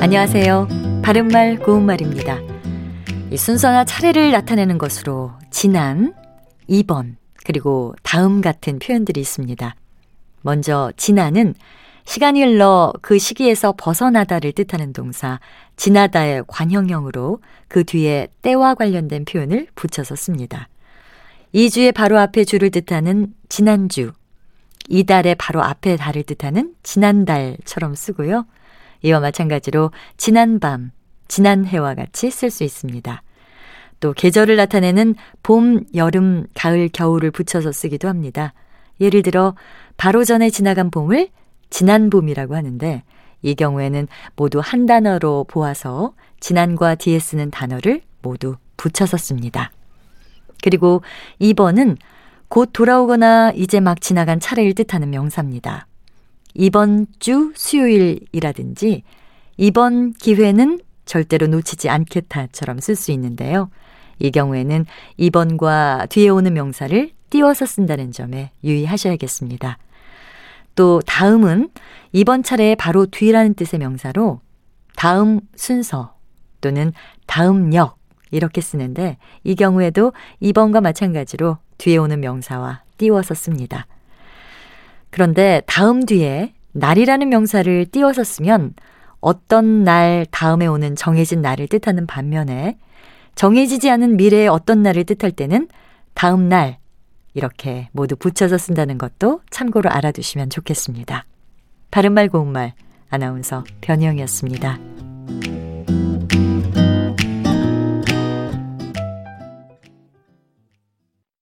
안녕하세요. 바른말 고운말입니다. 이 순서나 차례를 나타내는 것으로 지난, 이번, 그리고 다음 같은 표현들이 있습니다. 먼저 지난은 시간이 흘러 그 시기에서 벗어나다를 뜻하는 동사 지나다의 관형형으로 그 뒤에 때와 관련된 표현을 붙여서 씁니다. 이 주의 바로 앞에 주를 뜻하는 지난주, 이달의 바로 앞에 달을 뜻하는 지난달처럼 쓰고요. 이와 마찬가지로 지난밤, 지난해와 같이 쓸 수 있습니다. 또 계절을 나타내는 봄, 여름, 가을, 겨울을 붙여서 쓰기도 합니다. 예를 들어 바로 전에 지나간 봄을 지난 봄이라고 하는데 이 경우에는 모두 한 단어로 보아서 지난과 뒤에 쓰는 단어를 모두 붙여서 씁니다. 그리고 2번은 곧 돌아오거나 이제 막 지나간 차례를 뜻하는 명사입니다. 이번 주 수요일이라든지 이번 기회는 절대로 놓치지 않겠다처럼 쓸 수 있는데요. 이 경우에는 이번과 뒤에 오는 명사를 띄워서 쓴다는 점에 유의하셔야겠습니다. 또 다음은 이번 차례의 바로 뒤라는 뜻의 명사로 다음 순서 또는 다음 역 이렇게 쓰는데 이 경우에도 이번과 마찬가지로 뒤에 오는 명사와 띄워서 씁니다. 그런데 다음 뒤에 날이라는 명사를 띄워서 쓰면 어떤 날 다음에 오는 정해진 날을 뜻하는 반면에 정해지지 않은 미래의 어떤 날을 뜻할 때는 다음 날 이렇게 모두 붙여서 쓴다는 것도 참고로 알아두시면 좋겠습니다. 바른말 고운말 아나운서 변희영이었습니다.